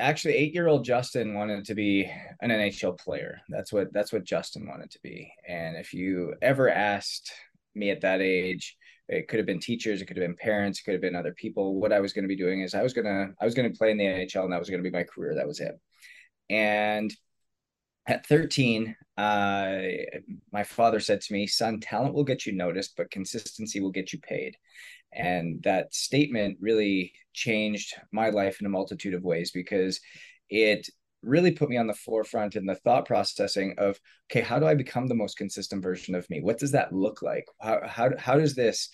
actually eight year old Justin wanted to be an NHL player. That's what that's what Justin wanted to be. And if you ever asked me at that age, it could have been teachers, it could have been parents, it could have been other people. What I was going to be doing is I was gonna I was gonna play in the NHL and that was going to be my career. That was it. And at 13, uh, my father said to me, son, talent will get you noticed, but consistency will get you paid. And that statement really changed my life in a multitude of ways because it really put me on the forefront in the thought processing of okay how do i become the most consistent version of me? What does that look like? How how, how does this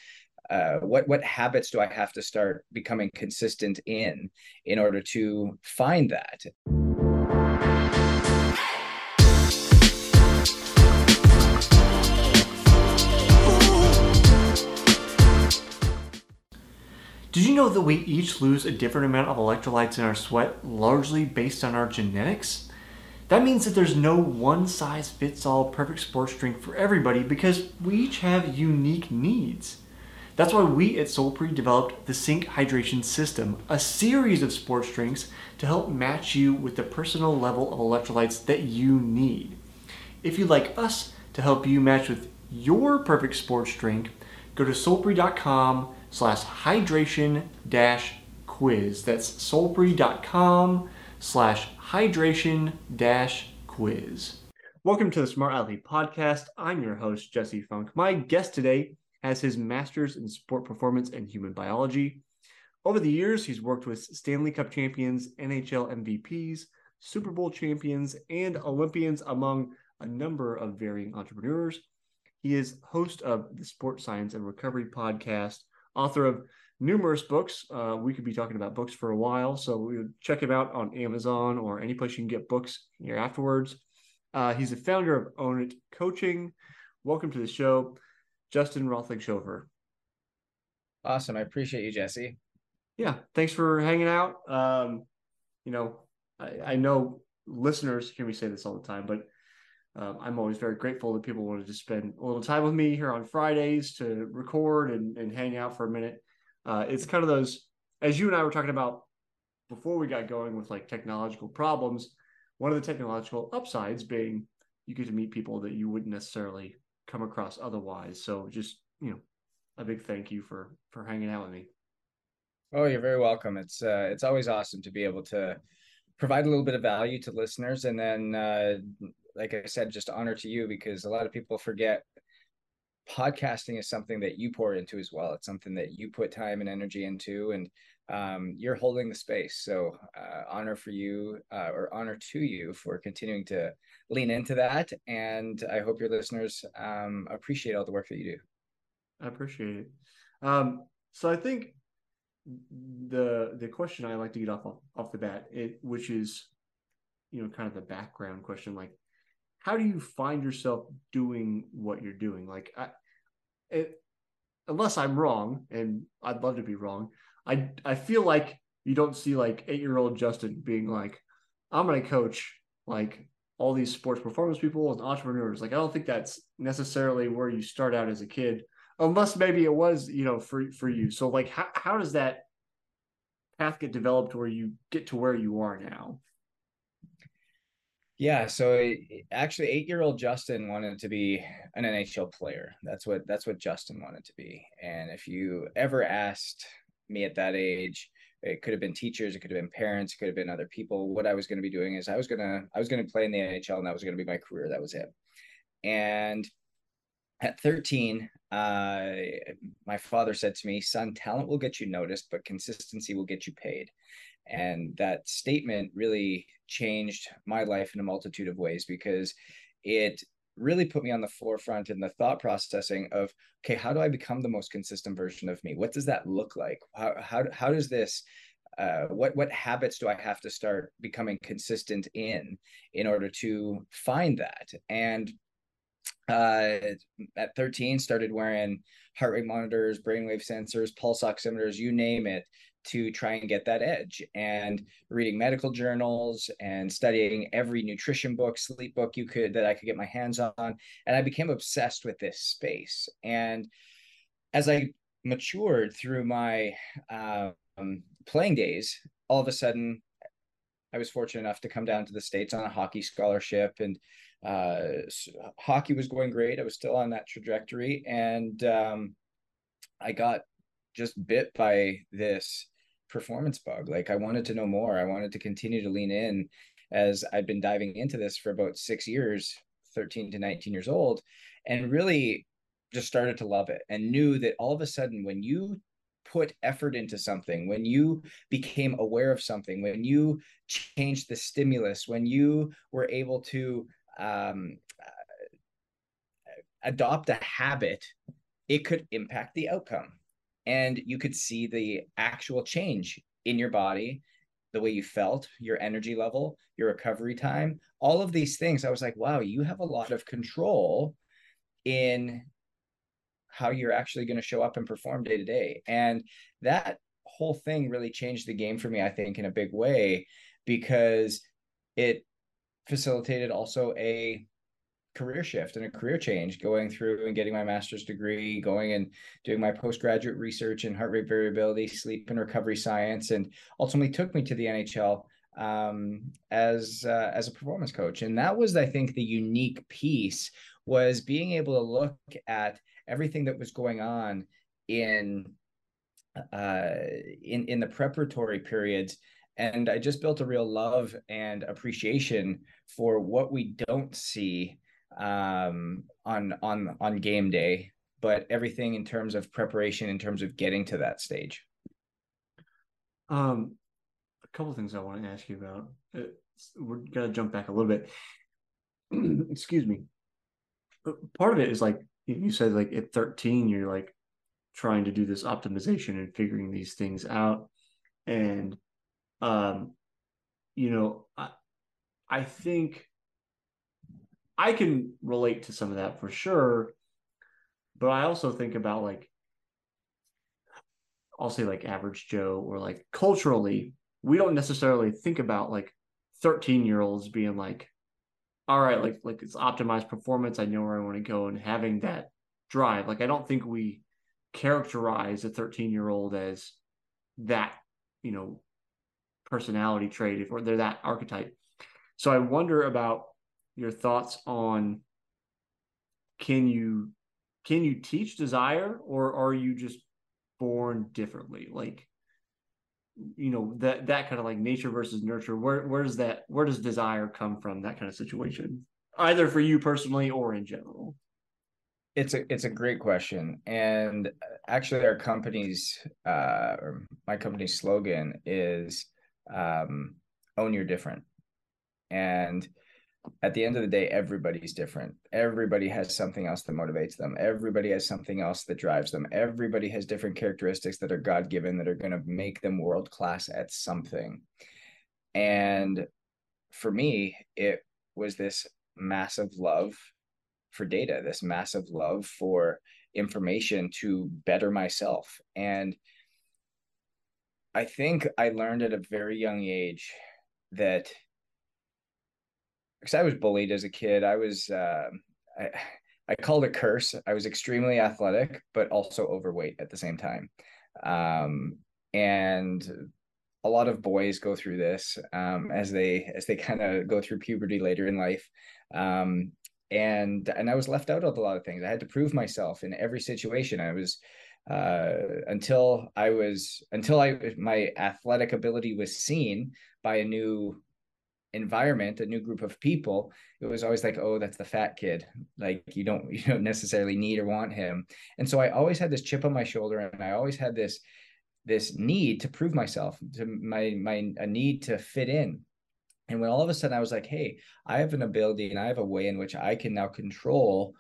uh, what what habits do i have to start becoming consistent in in order to find that Did you know that we each lose a different amount of electrolytes in our sweat, largely based on our genetics? That means that there's no one size fits all perfect sports drink for everybody because we each have unique needs. That's why we at Solpre developed the Sync Hydration System, a series of sports drinks to help match you with the personal level of electrolytes that you need. If you'd like us to help you match with your perfect sports drink, go to solpre.com slash hydration dash quiz. That's solpre.com slash hydration dash quiz. Welcome to the Smart Athlete Podcast. I'm your host, Jesse Funk. My guest today has his master's in sport performance and human biology. Over the years, he's worked with Stanley Cup champions, NHL MVPs, Super Bowl champions, and Olympians, among a number of varying entrepreneurs. He is host of the Sport Science and Recovery podcast, author of numerous books. Uh, we could be talking about books for a while, so we would check him out on Amazon or any place you can get books here afterwards. Uh, he's the founder of Own It Coaching. Welcome to the show, Justin Roethlingshoefer. Awesome. I appreciate you, Jesse. Yeah. Thanks for hanging out. Um, you know, I, I know listeners hear me say this all the time, but um, I'm always very grateful that people wanted to spend a little time with me here on Fridays to record and, and hang out for a minute. Uh, it's kind of those, as you and I were talking about before we got going with like technological problems, one of the technological upsides being you get to meet people that you wouldn't necessarily come across otherwise. So just, you know, a big thank you for for hanging out with me. Oh, you're very welcome. It's uh, it's always awesome to be able to provide a little bit of value to listeners and then uh, like I said, just honor to you because a lot of people forget podcasting is something that you pour into as well. It's something that you put time and energy into, and um, you're holding the space. So, uh, honor for you, uh, or honor to you for continuing to lean into that. And I hope your listeners um, appreciate all the work that you do. I appreciate it. Um, so, I think the the question I like to get off off the bat, it, which is, you know, kind of the background question, like how do you find yourself doing what you're doing? Like, I, it, unless I'm wrong, and I'd love to be wrong, I I feel like you don't see like eight year old Justin being like, I'm gonna coach like all these sports performance people and entrepreneurs. Like, I don't think that's necessarily where you start out as a kid, unless maybe it was, you know, for for you. So, like, how how does that path get developed where you get to where you are now? Yeah, so actually, eight-year-old Justin wanted to be an NHL player. That's what that's what Justin wanted to be. And if you ever asked me at that age, it could have been teachers, it could have been parents, it could have been other people. What I was going to be doing is I was gonna I was gonna play in the NHL, and that was going to be my career. That was it. And at 13, uh, my father said to me, "Son, talent will get you noticed, but consistency will get you paid." And that statement really changed my life in a multitude of ways because it really put me on the forefront in the thought processing of okay how do i become the most consistent version of me? What does that look like? How how, how does this uh, what what habits do i have to start becoming consistent in in order to find that? And uh, at 13 started wearing heart rate monitors brainwave sensors pulse oximeters you name it to try and get that edge and reading medical journals and studying every nutrition book sleep book you could that i could get my hands on and i became obsessed with this space and as i matured through my um, playing days all of a sudden I was fortunate enough to come down to the states on a hockey scholarship, and uh, hockey was going great. I was still on that trajectory, and um, I got just bit by this performance bug. Like I wanted to know more. I wanted to continue to lean in as I'd been diving into this for about six years, 13 to 19 years old, and really just started to love it and knew that all of a sudden when you put effort into something, when you became aware of something, when you changed the stimulus, when you were able to um, adopt a habit, it could impact the outcome. And you could see the actual change in your body, the way you felt, your energy level, your recovery time, all of these things. I was like, wow, you have a lot of control in how you're actually going to show up and perform day to day. And that whole thing really changed the game for me, I think, in a big way because it facilitated also a career shift and a career change going through and getting my master's degree going and doing my postgraduate research in heart rate variability sleep and recovery science and ultimately took me to the nhl um, as uh, as a performance coach. And that was i think the unique piece was being able to look at everything that was going on in uh, in in the preparatory periods. And i just built a real love and appreciation for what we don't see um, on on on game day but everything in terms of preparation in terms of getting to that stage. Um a couple things i want to ask you about. Uh, we're gonna jump back a little bit. Excuse me. Part of it is like you said like at 13 you're like trying to do this optimization and figuring these things out. And um you know i i think i can relate to some of that for sure but i also think about like i'll say like average joe or like culturally we don't necessarily think about like 13 year olds being like all right, like like it's optimized performance. I know where I want to go, and having that drive. Like I don't think we characterize a 13 year old as that, you know, personality trait if or they're that archetype. So I wonder about your thoughts on can you can you teach desire or are you just born differently? Like you know that that kind of like nature versus nurture where where does that where does desire come from that kind of situation? Either for you personally or in general. It's a it's a great question. And actually our company's uh or my company's slogan is um own your different. And at the end of the day, everybody's different. Everybody has something else that motivates them. Everybody has something else that drives them. Everybody has different characteristics that are God given that are going to make them world class at something. And for me, it was this massive love for data, this massive love for information to better myself. And I think I learned at a very young age that because I was bullied as a kid. I was uh, I I called a curse. I was extremely athletic, but also overweight at the same time. Um, and a lot of boys go through this um, as they as they kind of go through puberty later in life. Um, and and I was left out of a lot of things. I had to prove myself in every situation. I was uh, until I was until I my athletic ability was seen by a new environment a new group of people it was always like oh that's the fat kid. Like you don't you don't necessarily need or want him. And so i always had this chip on my shoulder and i always had this this need to prove myself to my my a need to fit in. And when all of a sudden i was like hey i have an ability and i have a way in which i can now control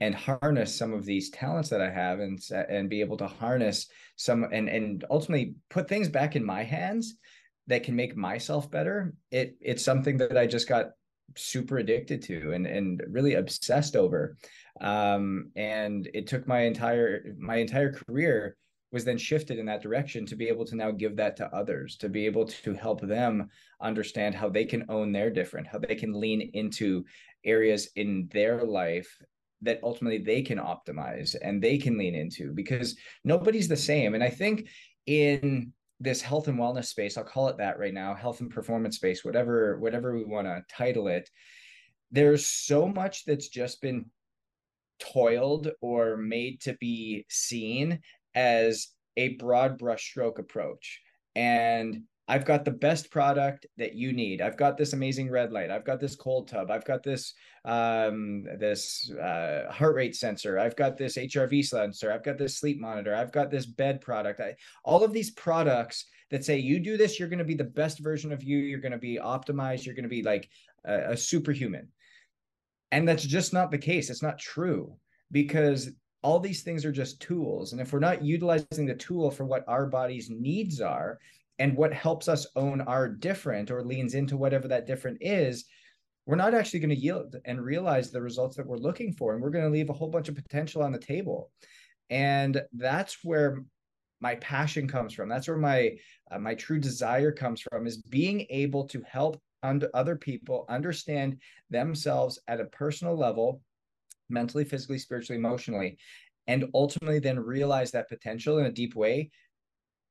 and harness some of these talents that I have and and be able to harness some and and ultimately put things back in my hands that can make myself better, it it's something that I just got super addicted to and and really obsessed over. Um, and it took my entire my entire career was then shifted in that direction to be able to now give that to others, to be able to help them understand how they can own their different, how they can lean into areas in their life that ultimately they can optimize and they can lean into because nobody's the same. And I think in this health and wellness space i'll call it that right now health and performance space whatever whatever we want to title it there's so much that's just been toiled or made to be seen as a broad brushstroke approach. And I've got the best product that you need. I've got this amazing red light. I've got this cold tub. I've got this um, this uh, heart rate sensor. I've got this HRV sensor. I've got this sleep monitor. I've got this bed product. I, all of these products that say you do this, you're going to be the best version of you. You're going to be optimized. You're going to be like a, a superhuman. And that's just not the case. It's not true because all these things are just tools. And if we're not utilizing the tool for what our body's needs are, and what helps us own our different or leans into whatever that different is we're not actually going to yield and realize the results that we're looking for and we're going to leave a whole bunch of potential on the table. And that's where my passion comes from. That's where my uh, my true desire comes from is being able to help under other people understand themselves at a personal level mentally physically spiritually emotionally and ultimately then realize that potential in a deep way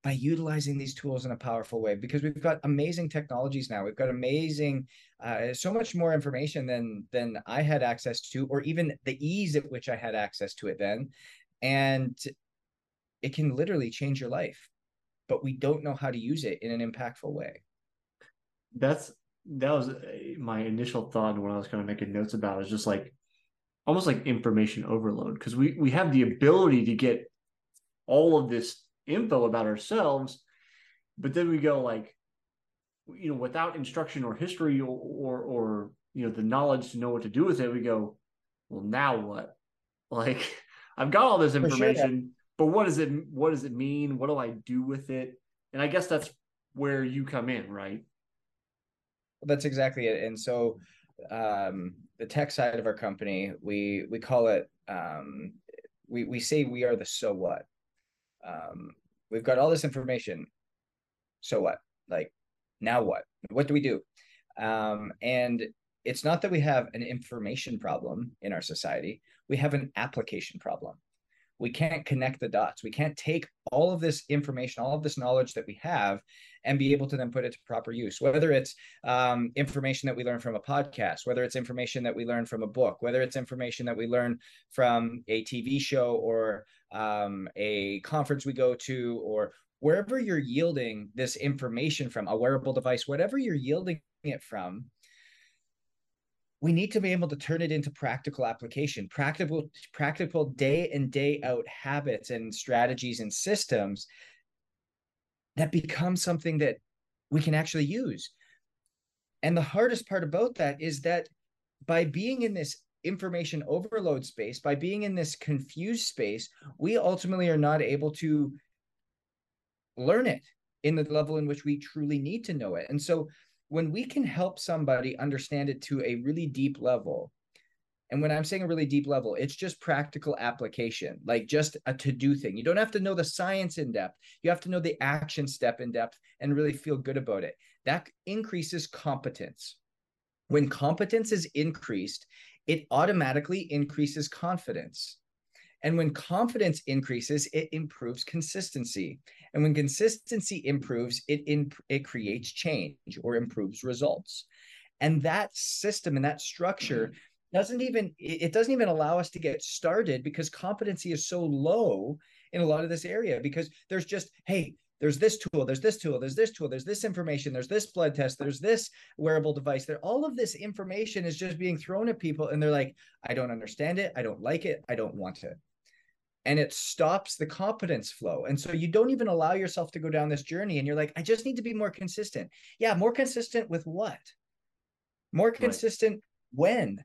by utilizing these tools in a powerful way because we've got amazing technologies now. We've got amazing uh, so much more information than than i had access to or even the ease at which i had access to it then. And it can literally change your life but we don't know how to use it in an impactful way. That's that was uh, my initial thought when i was kind of making notes about it, is just like almost like information overload because we we have the ability to get all of this info about ourselves but then we go like you know without instruction or history or, or or, you know the knowledge to know what to do with it we go well now what? Like i've got all this information sure. but what does it what does it mean? What do i do with it? And i guess that's where you come in right? Well, that's exactly it. And so um the tech side of our company we we call it um we we say we are the so what um, we've got all this information. So what? Like, now what? What do we do? Um, and it's not that we have an information problem in our society, we have an application problem. We can't connect the dots. We can't take all of this information, all of this knowledge that we have, and be able to then put it to proper use. Whether it's um, information that we learn from a podcast, whether it's information that we learn from a book, whether it's information that we learn from a TV show or um, a conference we go to, or wherever you're yielding this information from, a wearable device, whatever you're yielding it from, we need to be able to turn it into practical application practical practical day in day out habits and strategies and systems that become something that we can actually use. And the hardest part about that is that by being in this information overload space, by being in this confused space, we ultimately are not able to learn it in the level in which we truly need to know it. And so when we can help somebody understand it to a really deep level, and when I'm saying a really deep level, it's just practical application, like just a to do thing. You don't have to know the science in depth. You have to know the action step in depth and really feel good about it. That increases competence. When competence is increased, it automatically increases confidence. And when confidence increases, it improves consistency. And when consistency improves, it, imp- it creates change or improves results. And that system and that structure doesn't even it doesn't even allow us to get started because competency is so low in a lot of this area because there's just hey there's this tool there's this tool there's this tool there's this information there's this blood test there's this wearable device there all of this information is just being thrown at people and they're like i don't understand it i don't like it i don't want it and it stops the competence flow. And so you don't even allow yourself to go down this journey and you're like i just need to be more consistent. Yeah more consistent with what? More consistent right. when?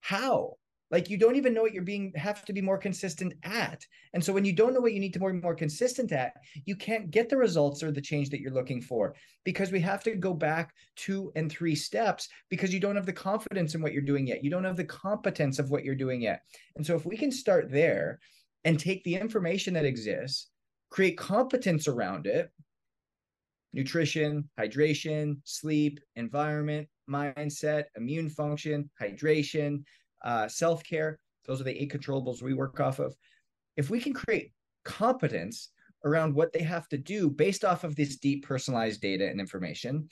How? Like you don't even know what you're being have to be more consistent at. And so when you don't know what you need to be more, more consistent at you can't get the results or the change that you're looking for because we have to go back two and three steps because you don't have the confidence in what you're doing yet. You don't have the competence of what you're doing yet. And so if we can start there and take the information that exists create competence around it nutrition hydration sleep environment mindset, immune function, hydration, uh, self care. Those are the eight controllables we work off of. If we can create competence around what they have to do based off of this deep personalized data and information.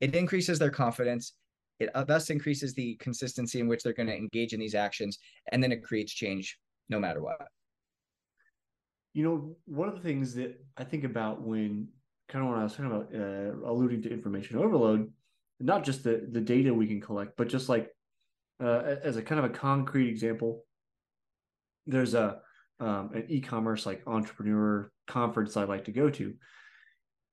It increases their confidence. It uh, thus increases the consistency in which they're going to engage in these actions, and then it creates change no matter what. You know, one of the things that I think about when kind of when I was talking about uh, alluding to information overload, not just the the data we can collect, but just like uh, as a kind of a concrete example, there's a um, an e-commerce like entrepreneur conference I like to go to.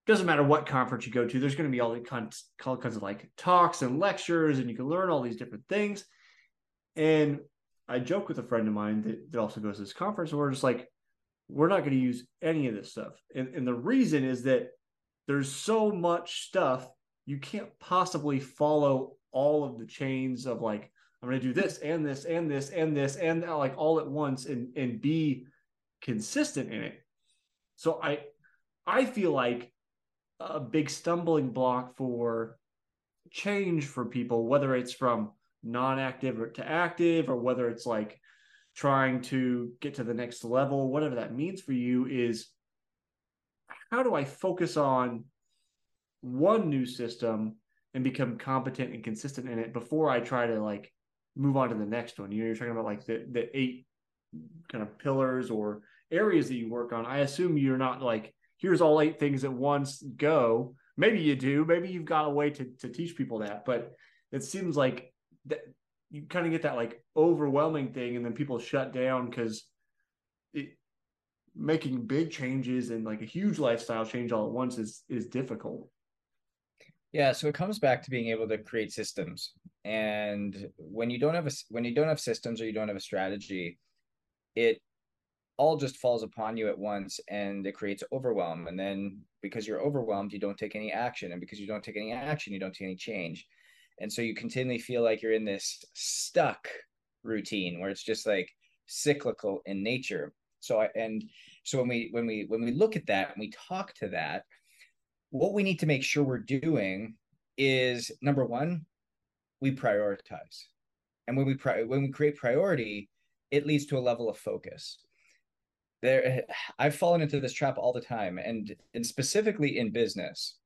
Doesn't matter what conference you go to, there's going to be all the kinds, all kinds of like talks and lectures, and you can learn all these different things. And I joke with a friend of mine that, that also goes to this conference, and we're just like, we're not going to use any of this stuff. And, and the reason is that there's so much stuff you can't possibly follow all of the chains of like I'm going to do this and this and this and this and like all at once and and be consistent in it. So I I feel like a big stumbling block for change for people, whether it's from non-active to active, or whether it's like trying to get to the next level, whatever that means for you, is how do I focus on one new system and become competent and consistent in it before I try to like move on to the next one. You know, you're talking about like the the eight kind of pillars or areas that you work on. I assume you're not like here's all eight things at once go. Maybe you do. Maybe you've got a way to to teach people that, but it seems like that you kind of get that like overwhelming thing, and then people shut down because making big changes and like a huge lifestyle change all at once is is difficult. Yeah, so it comes back to being able to create systems. And when you don't have a when you don't have systems or you don't have a strategy, it all just falls upon you at once and it creates overwhelm. And then because you're overwhelmed, you don't take any action. And because you don't take any action, you don't take any change. And so you continually feel like you're in this stuck routine where it's just like cyclical in nature. So I and so when we when we when we look at that and we talk to that, what we need to make sure we're doing is number one, we prioritize. And when we pri- when we create priority, it leads to a level of focus. There, I've fallen into this trap all the time, and and specifically in business,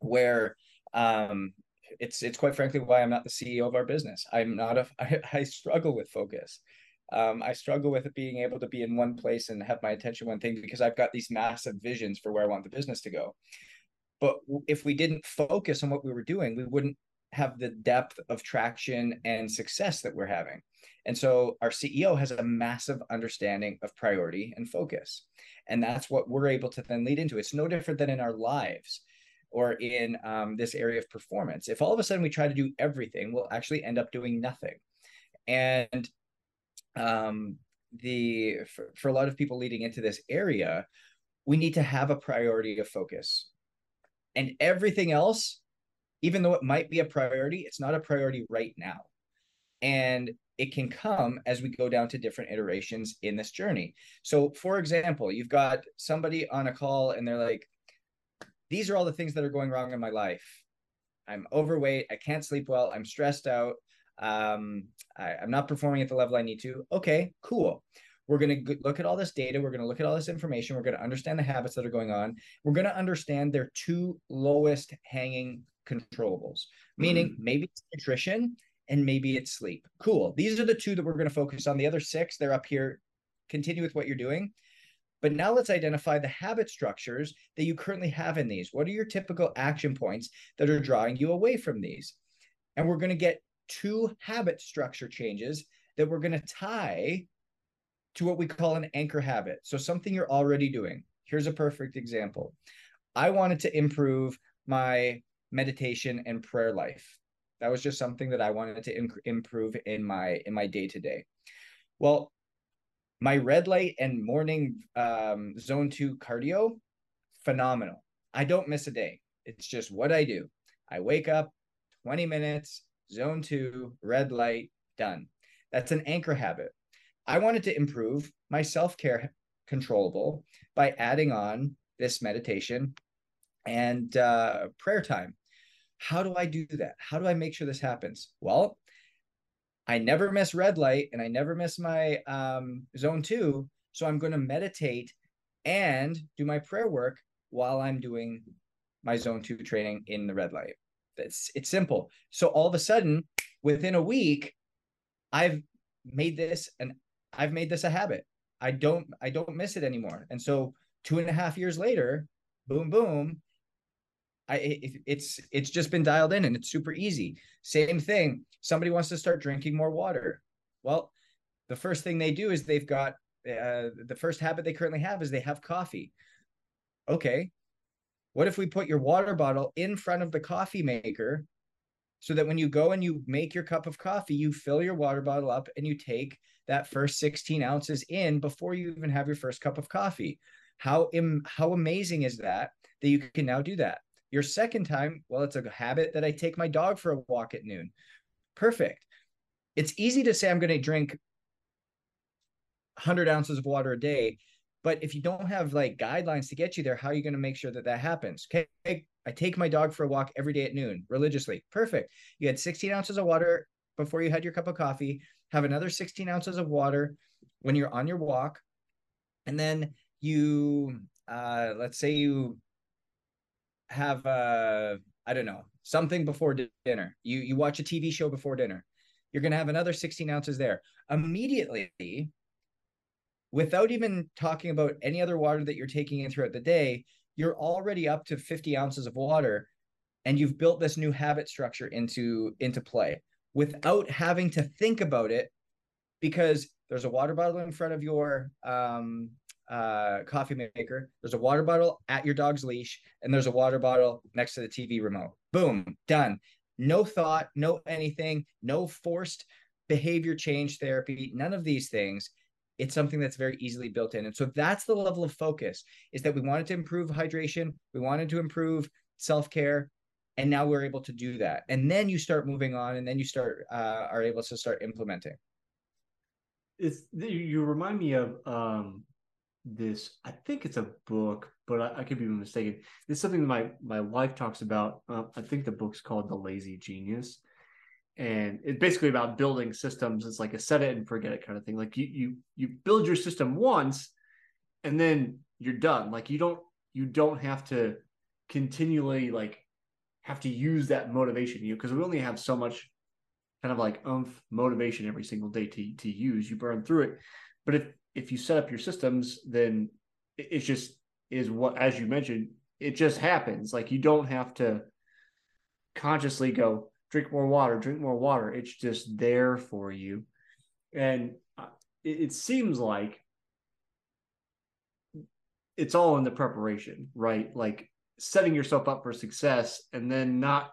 where um, it's it's quite frankly why I'm not the CEO of our business. I'm not a I, I struggle with focus. Um, I struggle with being able to be in one place and have my attention one thing because I've got these massive visions for where I want the business to go. But if we didn't focus on what we were doing, we wouldn't have the depth of traction and success that we're having. And so our CEO has a massive understanding of priority and focus. And that's what we're able to then lead into. It's no different than in our lives or in um, this area of performance. If all of a sudden we try to do everything, we'll actually end up doing nothing. And um, the for, for a lot of people leading into this area, we need to have a priority of focus and everything else, even though it might be a priority, it's not a priority right now. And it can come as we go down to different iterations in this journey. So, for example, you've got somebody on a call and they're like, These are all the things that are going wrong in my life. I'm overweight. I can't sleep well. I'm stressed out. Um, I, I'm not performing at the level I need to. Okay, cool. We're going to look at all this data. We're going to look at all this information. We're going to understand the habits that are going on. We're going to understand their two lowest hanging controllables, meaning mm-hmm. maybe it's nutrition and maybe it's sleep. Cool. These are the two that we're going to focus on. The other six, they're up here. Continue with what you're doing. But now let's identify the habit structures that you currently have in these. What are your typical action points that are drawing you away from these? And we're going to get two habit structure changes that we're going to tie to what we call an anchor habit. So something you're already doing. Here's a perfect example. I wanted to improve my meditation and prayer life. That was just something that I wanted to improve in my in my day to day. Well, my red light and morning um, zone two cardio, phenomenal. I don't miss a day. It's just what I do. I wake up, 20 minutes, zone two, red light, done. That's an anchor habit. I wanted to improve my self care controllable by adding on this meditation and uh, prayer time. How do I do that? How do I make sure this happens? Well, I never miss red light and I never miss my um, zone two. So I'm going to meditate and do my prayer work while I'm doing my zone two training in the red light. It's it's simple. So all of a sudden, within a week, I've made this and I've made this a habit. I don't I don't miss it anymore. And so two and a half years later, boom, boom, I it, it's it's just been dialed in and it's super easy. Same thing. Somebody wants to start drinking more water. Well, the first thing they do is they've got uh, the first habit they currently have is they have coffee. Okay, what if we put your water bottle in front of the coffee maker so that when you go and you make your cup of coffee, you fill your water bottle up and you take that first 16 ounces in before you even have your first cup of coffee. How Im- how amazing is that that you can now do that? Your second time, well, it's a habit that I take my dog for a walk at noon. Perfect. It's easy to say I'm going to drink 100 ounces of water a day, but if you don't have like guidelines to get you there, how are you going to make sure that that happens? Okay, I take my dog for a walk every day at noon religiously. Perfect. You had 16 ounces of water before you had your cup of coffee. Have another 16 ounces of water when you're on your walk, and then you, uh, let's say you have uh I don't know something before dinner. You you watch a TV show before dinner. You're gonna have another 16 ounces there immediately, without even talking about any other water that you're taking in throughout the day. You're already up to 50 ounces of water, and you've built this new habit structure into into play without having to think about it, because there's a water bottle in front of your um, uh, coffee maker. There's a water bottle at your dog's leash, and there's a water bottle next to the TV remote. Boom, done. No thought, no anything, no forced behavior change therapy, none of these things. It's something that's very easily built in. And so that's the level of focus is that we wanted to improve hydration, we wanted to improve self care, and now we're able to do that. And then you start moving on, and then you start uh, are able to start implementing. It's you remind me of um, this i think it's a book but i, I could be mistaken. It's something my my wife talks about. Uh, i think the book's called the lazy genius. And it's basically about building systems. It's like a set it and forget it kind of thing. Like you you you build your system once and then you're done. Like you don't you don't have to continually like have to use that motivation you because we only have so much kind of like umph motivation every single day to to use. You burn through it. But if if you set up your systems, then it's just is what as you mentioned, it just happens. Like you don't have to consciously go drink more water, drink more water. It's just there for you. And uh, it, it seems like it's all in the preparation, right? Like setting yourself up for success and then not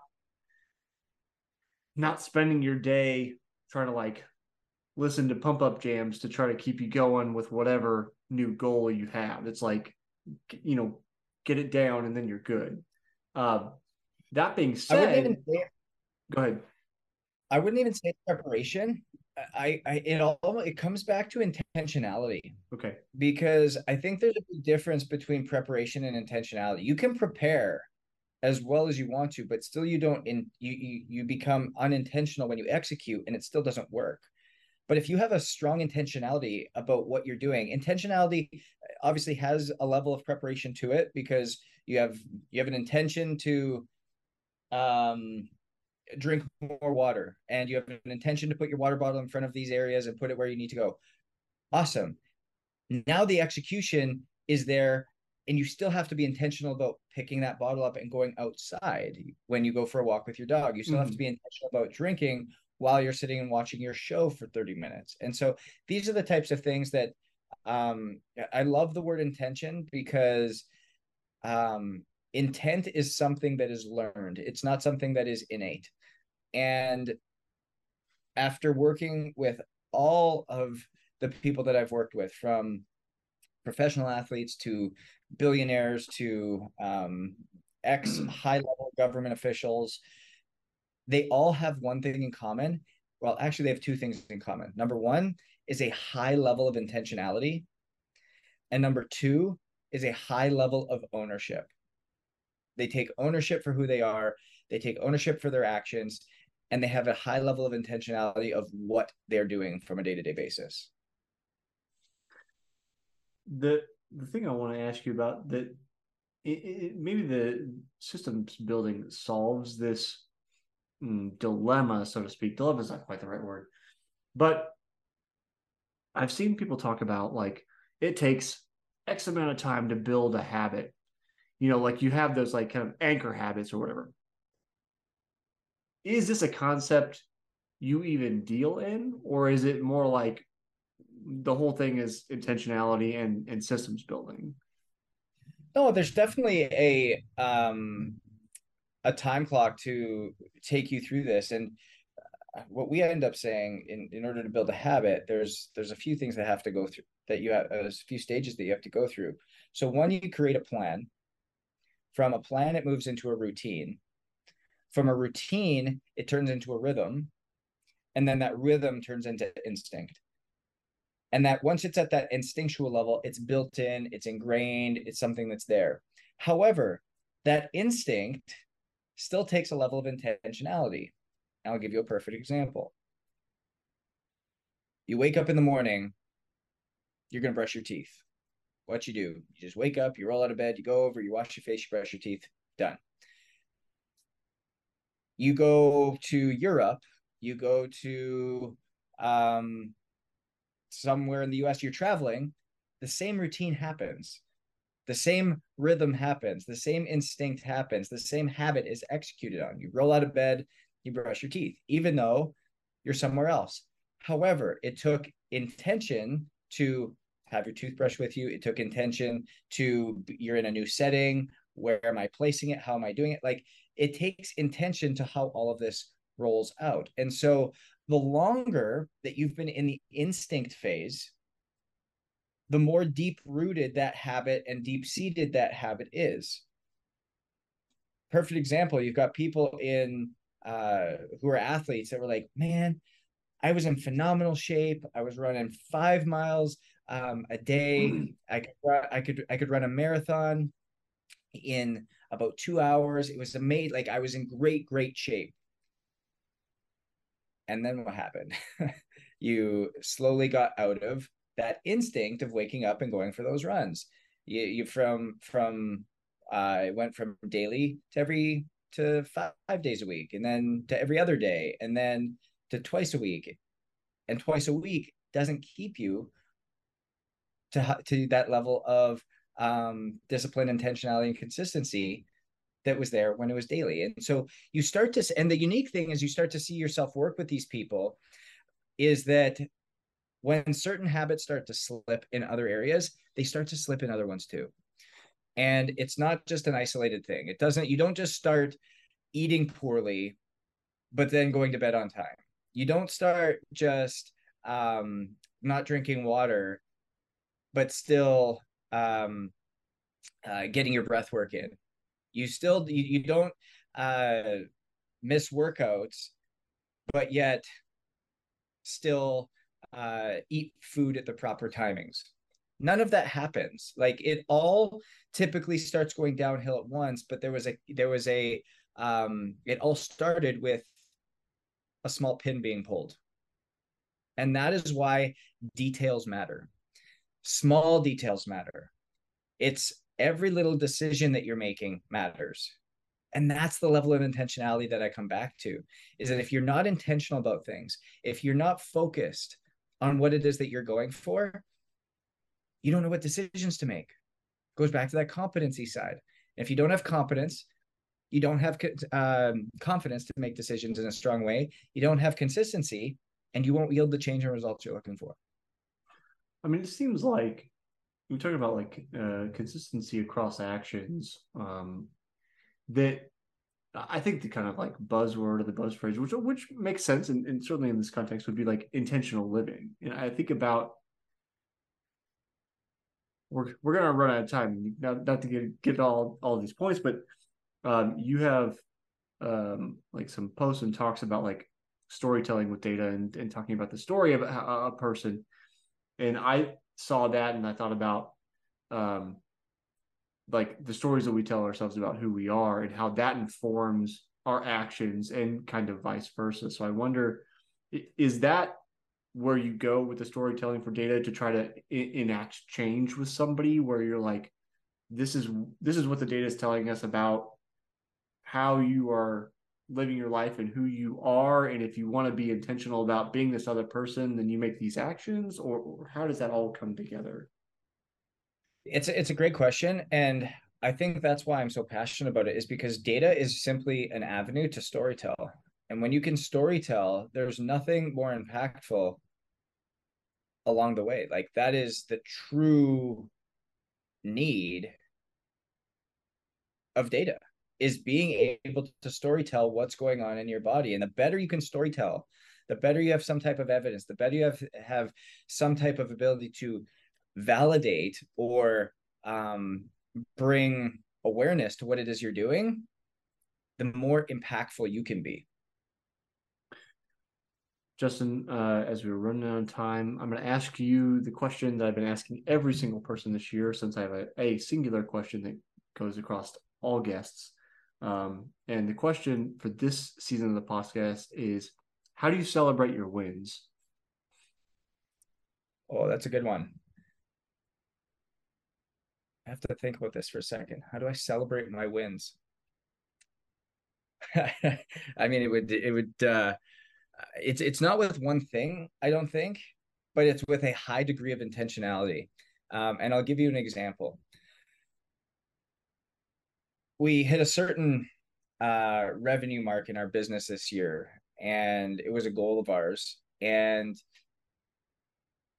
not spending your day trying to like listen to pump up jams to try to keep you going with whatever new goal you have. It's like, you know, get it down and then you're good. Uh, that being said, say, go ahead. I wouldn't even say preparation. I, I, it all, it comes back to intentionality. Okay. Because I think there's a big difference between preparation and intentionality. You can prepare as well as you want to, but still you don't in you, you you become unintentional when you execute and it still doesn't work. But if you have a strong intentionality about what you're doing, intentionality obviously has a level of preparation to it because you have you have an intention to um drink more water and you have an intention to put your water bottle in front of these areas and put it where you need to go. Awesome. Now the execution is there and you still have to be intentional about picking that bottle up and going outside when you go for a walk with your dog. You still mm-hmm. have to mm-hmm. be intentional about drinking while you're sitting and watching your show for 30 minutes. And so these are the types of things that um, I love the word intention because um, intent is something that is learned, it's not something that is innate. And after working with all of the people that I've worked with, from professional athletes to billionaires to um, ex high level government officials, they all have one thing in common. Well, actually, they have two things in common. Number one is a high level of intentionality, and number two is a high level of ownership. They take ownership for who they are, they take ownership for their actions, and they have a high level of intentionality of what they're doing from a day to day basis. The the thing I want to ask you about that it, it, maybe the systems building solves this mm, dilemma, so to speak. Dilemma is not quite the right word, but I've seen people talk about like it takes X amount of time to build a habit. You know, like you have those like kind of anchor habits or whatever. Is this a concept you even deal in, or is it more like the whole thing is intentionality and, and systems building? No, there's definitely a um a time clock to take you through this. And uh, what we end up saying in, in order to build a habit there's there's a few things that have to go through that you have uh, a few stages that you have to go through. So one you create a plan. From a plan it moves into a routine. From a routine it turns into a rhythm. And then that rhythm turns into instinct. And that once it's at that instinctual level it's built in it's ingrained it's something that's there. However that instinct still takes a level of intentionality I'll give you a perfect example. You wake up in the morning, you're going to brush your teeth. What you do, you just wake up, you roll out of bed, you go over, you wash your face, you brush your teeth, done. You go to Europe, you go to um, somewhere in the US, you're traveling, the same routine happens. The same rhythm happens, the same instinct happens, the same habit is executed on. You roll out of bed, you brush your teeth, even though you're somewhere else. However, it took intention to have your toothbrush with you. It took intention to you're in a new setting. Where am I placing it? How am I doing it? Like it takes intention to how all of this rolls out. And so the longer that you've been in the instinct phase, the more deep rooted that habit and deep seated that habit is. Perfect example you've got people in uh, who are athletes that were like, man, I was in phenomenal shape. I was running five miles um, a day. Mm. I could I could I could run a marathon in about two hours. It was amazing. Like I was in great great shape. And then what happened? you slowly got out of that instinct of waking up and going for those runs. You, you from from uh, went from daily to every to five, five days a week and then to every other day and then to twice a week and twice a week doesn't keep you to to that level of um, discipline intentionality and consistency that was there when it was daily and so you start to and the unique thing is you start to see yourself work with these people is that when certain habits start to slip in other areas they start to slip in other ones too. And it's not just an isolated thing. It doesn't you don't just start eating poorly but then going to bed on time. You don't start just um, not drinking water but still um, uh, getting your breath work in. You still you, you don't uh, miss workouts but yet still uh, eat food at the proper timings. None of that happens. Like it all typically starts going downhill at once but there was a there was a um it all started with a small pin being pulled. And that is why details matter. Small details matter. It's every little decision that you're making matters. And that's the level of intentionality that i come back to is that if you're not intentional about things if you're not focused on what it is that you're going for you don't know what decisions to make. Goes back to that competency side. If you don't have competence, you don't have um, confidence to make decisions in a strong way. You don't have consistency, and you won't yield the change and results you're looking for. I mean, it seems like we talk about like uh, consistency across actions. Um, that I think the kind of like buzzword or the buzz phrase, which which makes sense, and, and certainly in this context would be like intentional living. And I think about we're we're gonna run out of time. Not not to get get all all these points, but um, you have um, like some posts and talks about like storytelling with data and, and talking about the story of a, a person. And I saw that and I thought about um, like the stories that we tell ourselves about who we are and how that informs our actions and kind of vice versa. So I wonder, is that where you go with the storytelling for data to try to enact change with somebody where you're like this is this is what the data is telling us about how you are living your life and who you are and if you want to be intentional about being this other person then you make these actions or, or how does that all come together it's a, it's a great question and i think that's why i'm so passionate about it is because data is simply an avenue to storytell. And when you can storytell there's nothing more impactful along the way. Like that is the true need of data is being able to storytell what's going on in your body. And the better you can storytell the better you have some type of evidence the better you have have some type of ability to validate or um, bring awareness to what it is you're doing the more impactful you can be Justin, uh, as we are running out of time, I'm going to ask you the question that I've been asking every single person this year since I have a, a singular question that goes across all guests. Um, and the question for this season of the podcast is how do you celebrate your wins? Oh, that's a good one. I have to think about this for a second. How do I celebrate my wins? I mean, it would, it would, uh, it's, it's not with one thing, I don't think, but it's with a high degree of intentionality. Um, and I'll give you an example we hit a certain uh, revenue mark in our business this year, and it was a goal of ours. And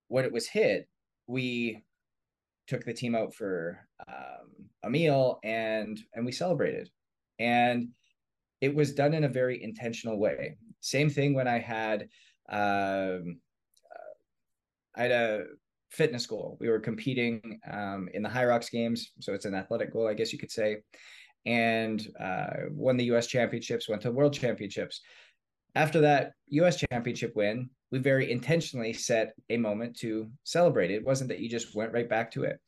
when it was hit, we took the team out for um, a meal and and we celebrated, and it was done in a very intentional way. Same thing when I had um, uh, I had a fitness goal. We were competing um, in the Hyrox games, so it's an athletic goal, I guess you could say and uh, won the U.S. championships, went to World Championships. After that U.S. championship win, we very intentionally set a moment to celebrate. It wasn't that you just went right back to it,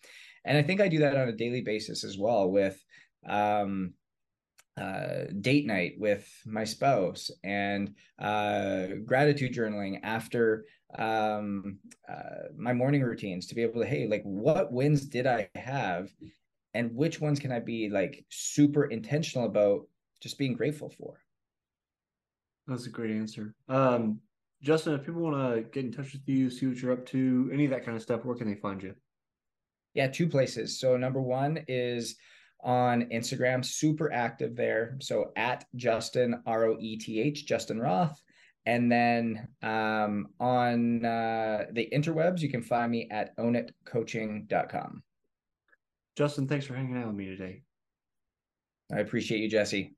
and I think I do that on a daily basis as well with um, uh, date night with my spouse and uh, gratitude journaling after um, uh, my morning routines to be able to hey like what wins did i have and which ones can I be like super intentional about just being grateful for? That's a great answer. Um, Justin, if people want to get in touch with you, see what you're up to, any of that kind of stuff, where can they find you? Yeah, two places. So number one is on Instagram, super active there. So at Justin R O E T H, Justin Roth. And then um, on uh, the interwebs, you can find me at ownitcoaching.com. Justin, thanks for hanging out with me today. I appreciate you, Jesse.